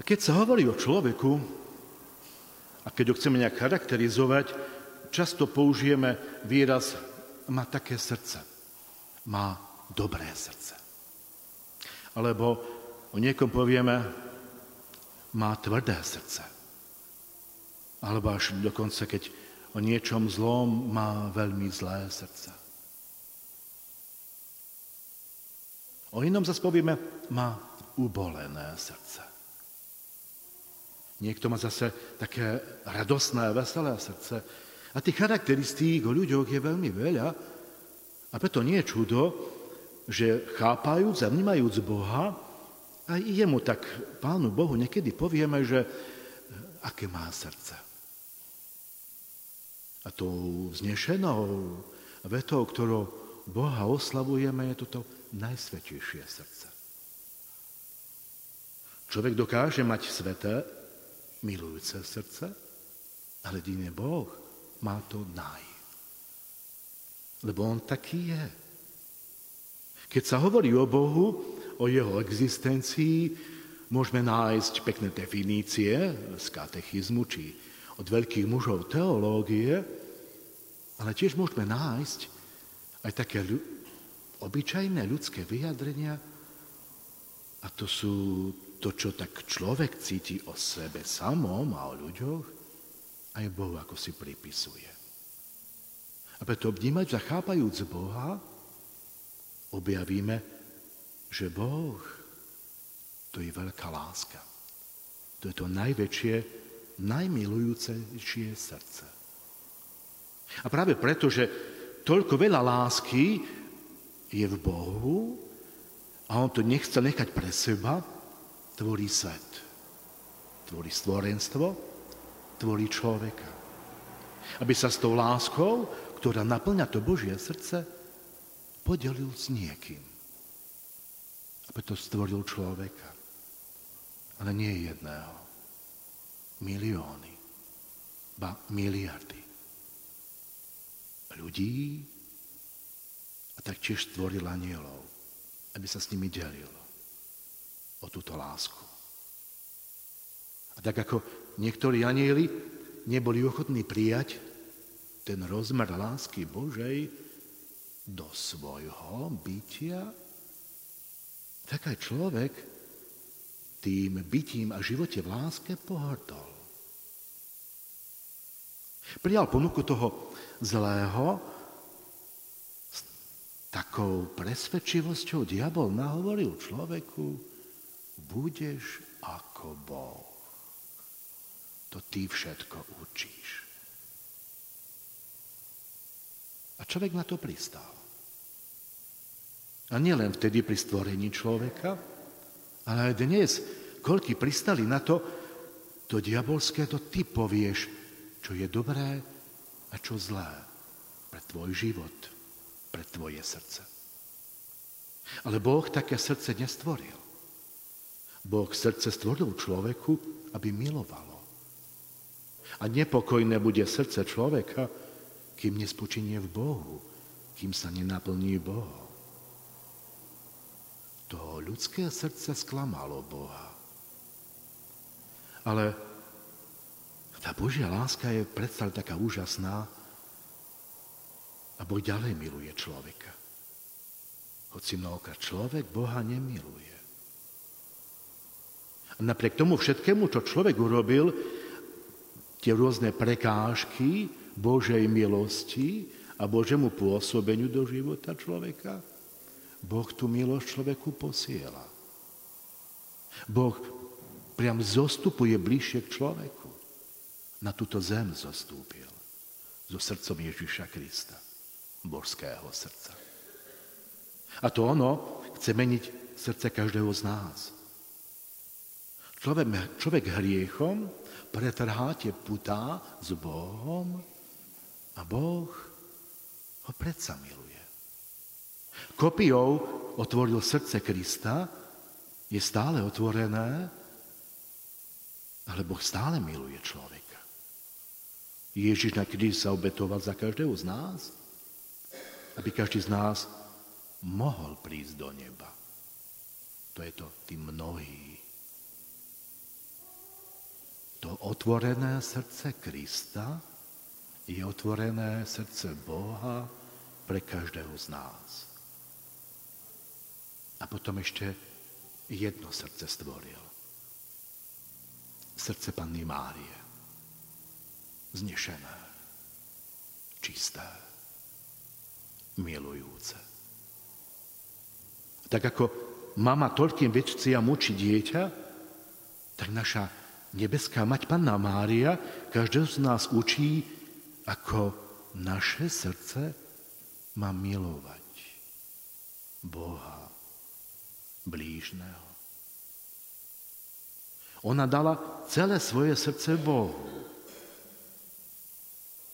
Keď sa hovorí o človeku, a keď ho chceme nejak charakterizovať, často použijeme výraz má také srdce, má dobré srdce. Alebo o niekom povieme, má tvrdé srdce. Alebo až dokonca, keď o niečom zlom má veľmi zlé srdce. O inom zase povieme, má ubolené srdce. Niekto má zase také radosné, veselé srdce. A tých charakteristík o ľuďoch je veľmi veľa. A preto nie je čudo, že chápajúc a vnímajúc Boha, aj jemu tak, Pánu Bohu, niekedy povieme, že aké má srdce. A tou vznešenou vetou, ktorou Boha oslavujeme, je toto najsvetejšie srdce. Človek dokáže mať sveté, milujúce srdce, ale jedine Boh má to naj. Lebo On taký je. Keď sa hovorí o Bohu, o jeho existencii, môžeme nájsť pekné definície z katechizmu či od veľkých mužov teológie, ale tiež môžeme nájsť aj také obyčajné ľudské vyjadrenia a to sú to, čo tak človek cíti o sebe samom a o ľuďoch, aj Bohu ako si pripisuje. A preto vnímať, zachápajúc Boha, objavíme, že Boh to je veľká láska. To je to najväčšie, najmilujúcejšie srdce. A práve preto, že toľko veľa lásky je v Bohu a on to nechce nechať pre seba, tvorí svet. Tvorí stvorenstvo, tvorí človeka. Aby sa s tou láskou, ktorá naplňa to Božie srdce, podelil s niekým. A preto stvoril človeka. Ale nie jedného. Milióny. Ba miliardy. Ľudí, a tak tiež stvoril anielov, aby sa s nimi delil o túto lásku. A tak ako niektorí anieli neboli ochotní prijať ten rozmer lásky Božej do svojho bytia, tak aj človek tým bytím a živote v láske pohrdol. Prijal ponuku toho zlého, takou presvedčivosťou diabol nahovoril človeku, budeš ako Boh. To ty všetko učíš. A človek na to pristal. A nielen vtedy pri stvorení človeka, ale aj dnes, koľky pristali na to, to diabolské, to ty povieš, čo je dobré a čo zlé pre tvoj život pre tvoje srdce. Ale Boh také srdce nestvoril. Boh srdce stvoril človeku, aby milovalo. A nepokojné bude srdce človeka, kým nespočinie v Bohu, kým sa nenaplní Boh. To ľudské srdce sklamalo Boha. Ale tá Božia láska je predsa taká úžasná, a Boh ďalej miluje človeka. Hoci mnohokrát človek Boha nemiluje. A napriek tomu všetkému, čo človek urobil, tie rôzne prekážky Božej milosti a Božemu pôsobeniu do života človeka, Boh tú milosť človeku posiela. Boh priam zostupuje bližšie k človeku. Na túto zem zostúpil so srdcom Ježiša Krista božského srdca. A to ono chce meniť srdce každého z nás. Človek, človek hriechom pretrhá tie putá s Bohom a Boh ho predsa miluje. Kopiou otvoril srdce Krista, je stále otvorené, ale Boh stále miluje človeka. Ježiš na kríži sa obetoval za každého z nás aby každý z nás mohol prísť do neba. To je to tí mnohí. Otvorené srdce Krista je otvorené srdce Boha pre každého z nás. A potom ešte jedno srdce stvoril. Srdce Panny Márie. Znešené, čisté, milujúce. Tak ako mama toľkým večciam učí dieťa, tak naša nebeská mať Panna Mária každého z nás učí, ako naše srdce má milovať Boha, blížneho. Ona dala celé svoje srdce Bohu.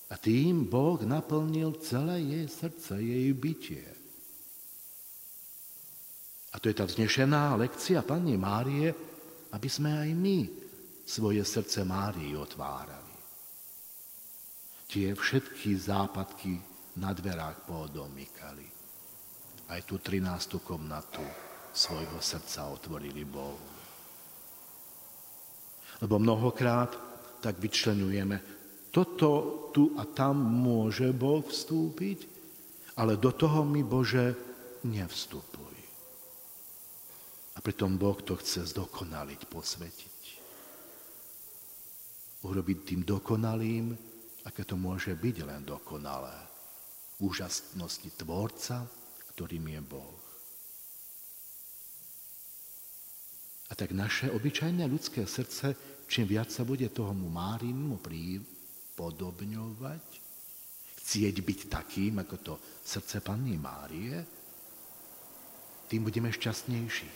A tým Boh naplnil celé jej srdce, jej bytie. A to je tá vznešená lekcia Panny Márie, aby sme aj my svoje srdce Márii otvárali. Tie všetky západky na dverách podomykali. Aj tú 13. komnatu svojho srdca otvorili Bohu. Lebo mnohokrát tak vyčlenujeme, toto tu a tam môže Boh vstúpiť, ale do toho mi Bože nevstupuj. A pritom Boh to chce zdokonaliť, posvetiť. Urobiť tým dokonalým, aké to môže byť len dokonalé. Úžasnosti Tvorca, ktorým je Boh. A tak naše obyčajné ľudské srdce, čím viac sa bude tomu Márimu podobňovať, chcieť byť takým, ako to srdce Panny Márie, tým budeme šťastnejší.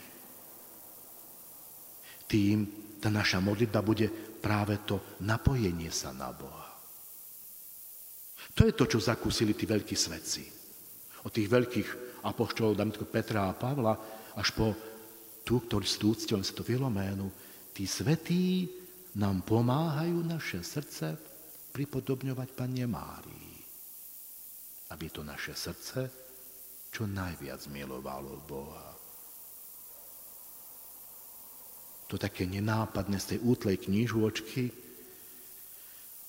Tým tá naša modlitba bude práve to napojenie sa na Boha. To je to, čo zakúsili tí veľkí svetci. Od tých veľkých apoštolov, Petra a Pavla, až po tu, ktorý stúctil sa to Filoménu, tí svetí nám pomáhajú naše srdce pripodobňovať Pane Márii. Aby to naše srdce čo najviac milovalo Boha. To také nenápadné z tej útlej knižôčky,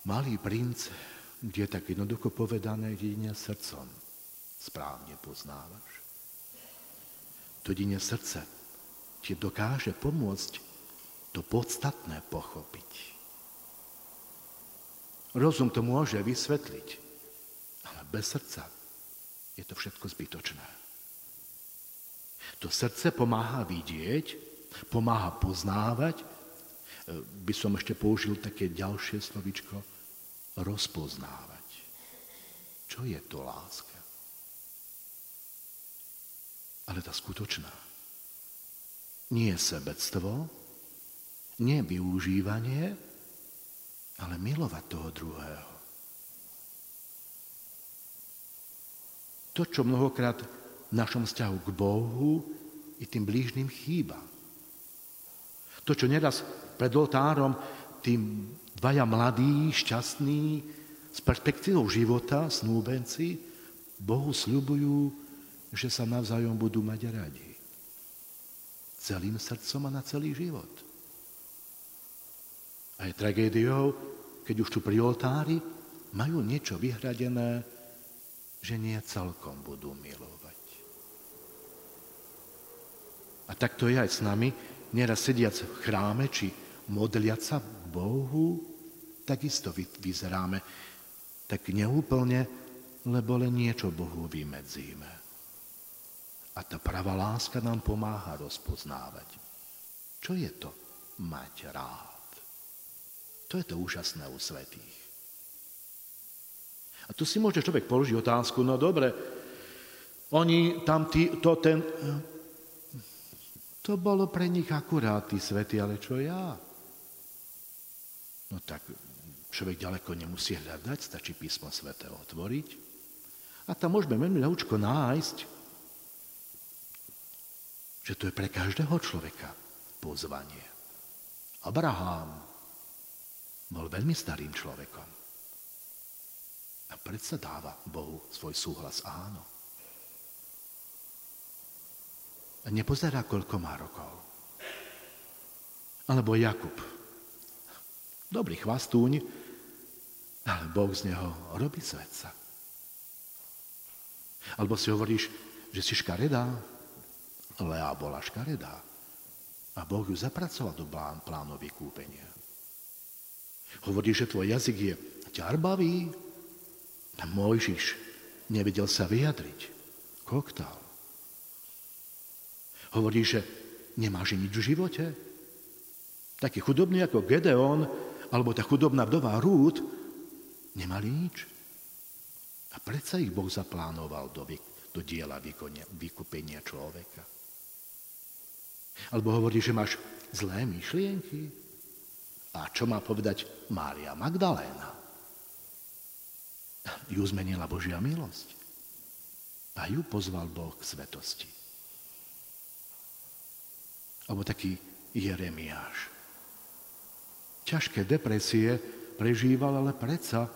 malý princ, kde je tak jednoducho povedané, jedine srdcom správne poznávaš. To jedine srdce ti dokáže pomôcť to podstatné pochopiť. Rozum to môže vysvetliť, ale bez srdca je to všetko zbytočné. To srdce pomáha vidieť, pomáha poznávať, e, by som ešte použil také ďalšie slovičko, rozpoznávať. Čo je to láska? Ale tá skutočná. Nie sebectvo, nie využívanie, ale milovať toho druhého. To, čo mnohokrát v našom vzťahu k Bohu i tým blížnym chýba. To, čo neraz pred oltárom tým dvaja mladí, šťastní, s perspektívou života, snúbenci, Bohu sľubujú, že sa navzájom budú mať radi celým srdcom a na celý život. A je tragédiou, keď už tu pri oltári majú niečo vyhradené, že nie celkom budú milovať. A tak to je aj s nami, nieraz sediac v chráme, či modliac sa Bohu, takisto vyzeráme tak neúplne, lebo len niečo Bohu vymedzíme. A tá pravá láska nám pomáha rozpoznávať. Čo je to mať rád? To je to úžasné u svetých. A tu si môže človek položiť otázku, no dobre, oni tam tí, to ten... To bolo pre nich akurát tí svety, ale čo ja? No tak človek ďaleko nemusí hľadať, stačí písmo svete otvoriť. A tam môžeme veľmi ľahúčko nájsť že to je pre každého človeka pozvanie. Abraham bol veľmi starým človekom. A predsa dáva Bohu svoj súhlas áno. A nepozerá, koľko má rokov. Alebo Jakub. Dobrý chvastúň, ale Boh z neho robí svetca. Alebo si hovoríš, že si škaredá. Lea bola škaredá. A Boh ju zapracoval do plán, plánu vykúpenia. Hovoríš, že tvoj jazyk je ťarbavý. A Mojžiš nevedel sa vyjadriť. Koktál. Hovoríš, že nemáš nič v živote. Taký chudobný ako Gedeon, alebo tá chudobná vdová Rút, nemali nič. A predsa ich Boh zaplánoval do, do diela vykúpenia človeka. Alebo hovorí, že máš zlé myšlienky. A čo má povedať Mária Magdaléna? Ju zmenila Božia milosť. A ju pozval Boh k svetosti. Alebo taký Jeremiáš. Ťažké depresie prežíval, ale predsa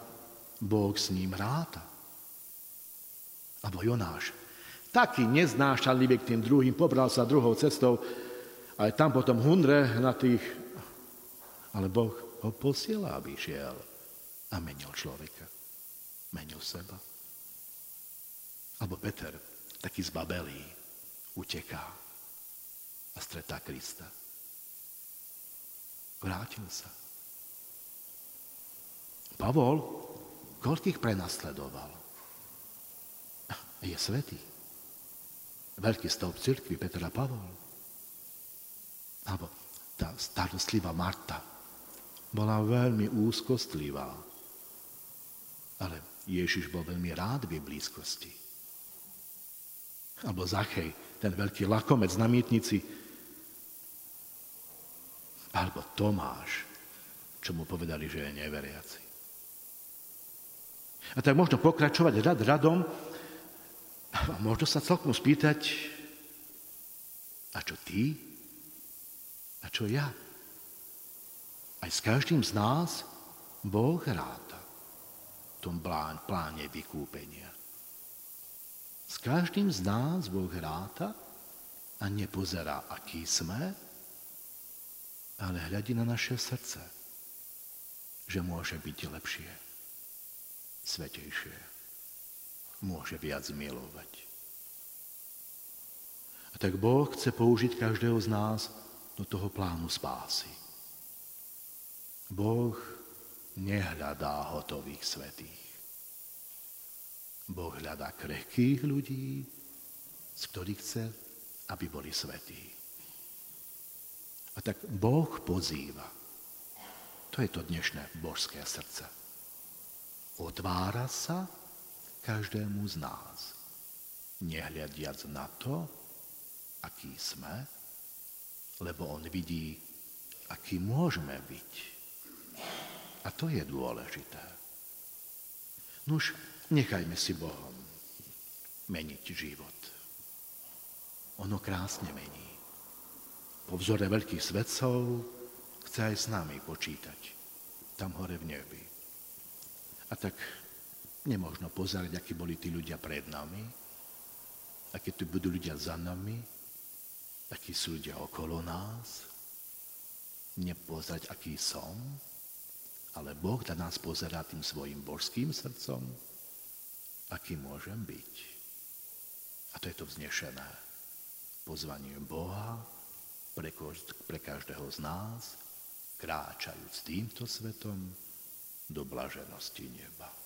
Boh s ním ráta. Alebo Jonáš. Taký neznášanlivý k tým druhým, pobral sa druhou cestou, aj tam potom hundre na tých... Ale Boh ho posiela, aby šiel a menil človeka. Menil seba. Alebo Peter, taký zbabelý, uteká stretá Krista. Vrátil sa. Pavol, koľkých prenasledoval? Je svetý. Veľký stĺp cirkvi Petra Pavol alebo tá starostlivá Marta bola veľmi úzkostlivá. Ale Ježiš bol veľmi rád v blízkosti. Alebo Zachej, ten veľký lakomec na mýtnici. Alebo Tomáš, čo mu povedali, že je neveriaci. A tak možno pokračovať rad radom a možno sa celkom spýtať, a čo ty? A čo ja? Aj s každým z nás Boh ráta v tom plán, pláne vykúpenia. S každým z nás Boh ráta a nepozerá, aký sme, ale hľadí na naše srdce, že môže byť lepšie, svetejšie, môže viac milovať. A tak Boh chce použiť každého z nás do toho plánu spásy. Boh nehľadá hotových svetých. Boh hľadá krehkých ľudí, z ktorých chce, aby boli svetí. A tak Boh pozýva. To je to dnešné božské srdce. Otvára sa každému z nás, nehľadiac na to, aký sme, lebo on vidí, aký môžeme byť. A to je dôležité. Nuž, nechajme si Bohom meniť život. Ono krásne mení. Po vzore veľkých svetcov chce aj s nami počítať. Tam hore v nebi. A tak nemôžno pozerať, akí boli tí ľudia pred nami, aké tu budú ľudia za nami, akí sú ľudia okolo nás, nepozerať, aký som, ale Boh na nás pozerá tým svojim božským srdcom, aký môžem byť. A to je to vznešené. Pozvanie Boha pre, pre každého z nás, kráčajúc týmto svetom do blaženosti neba.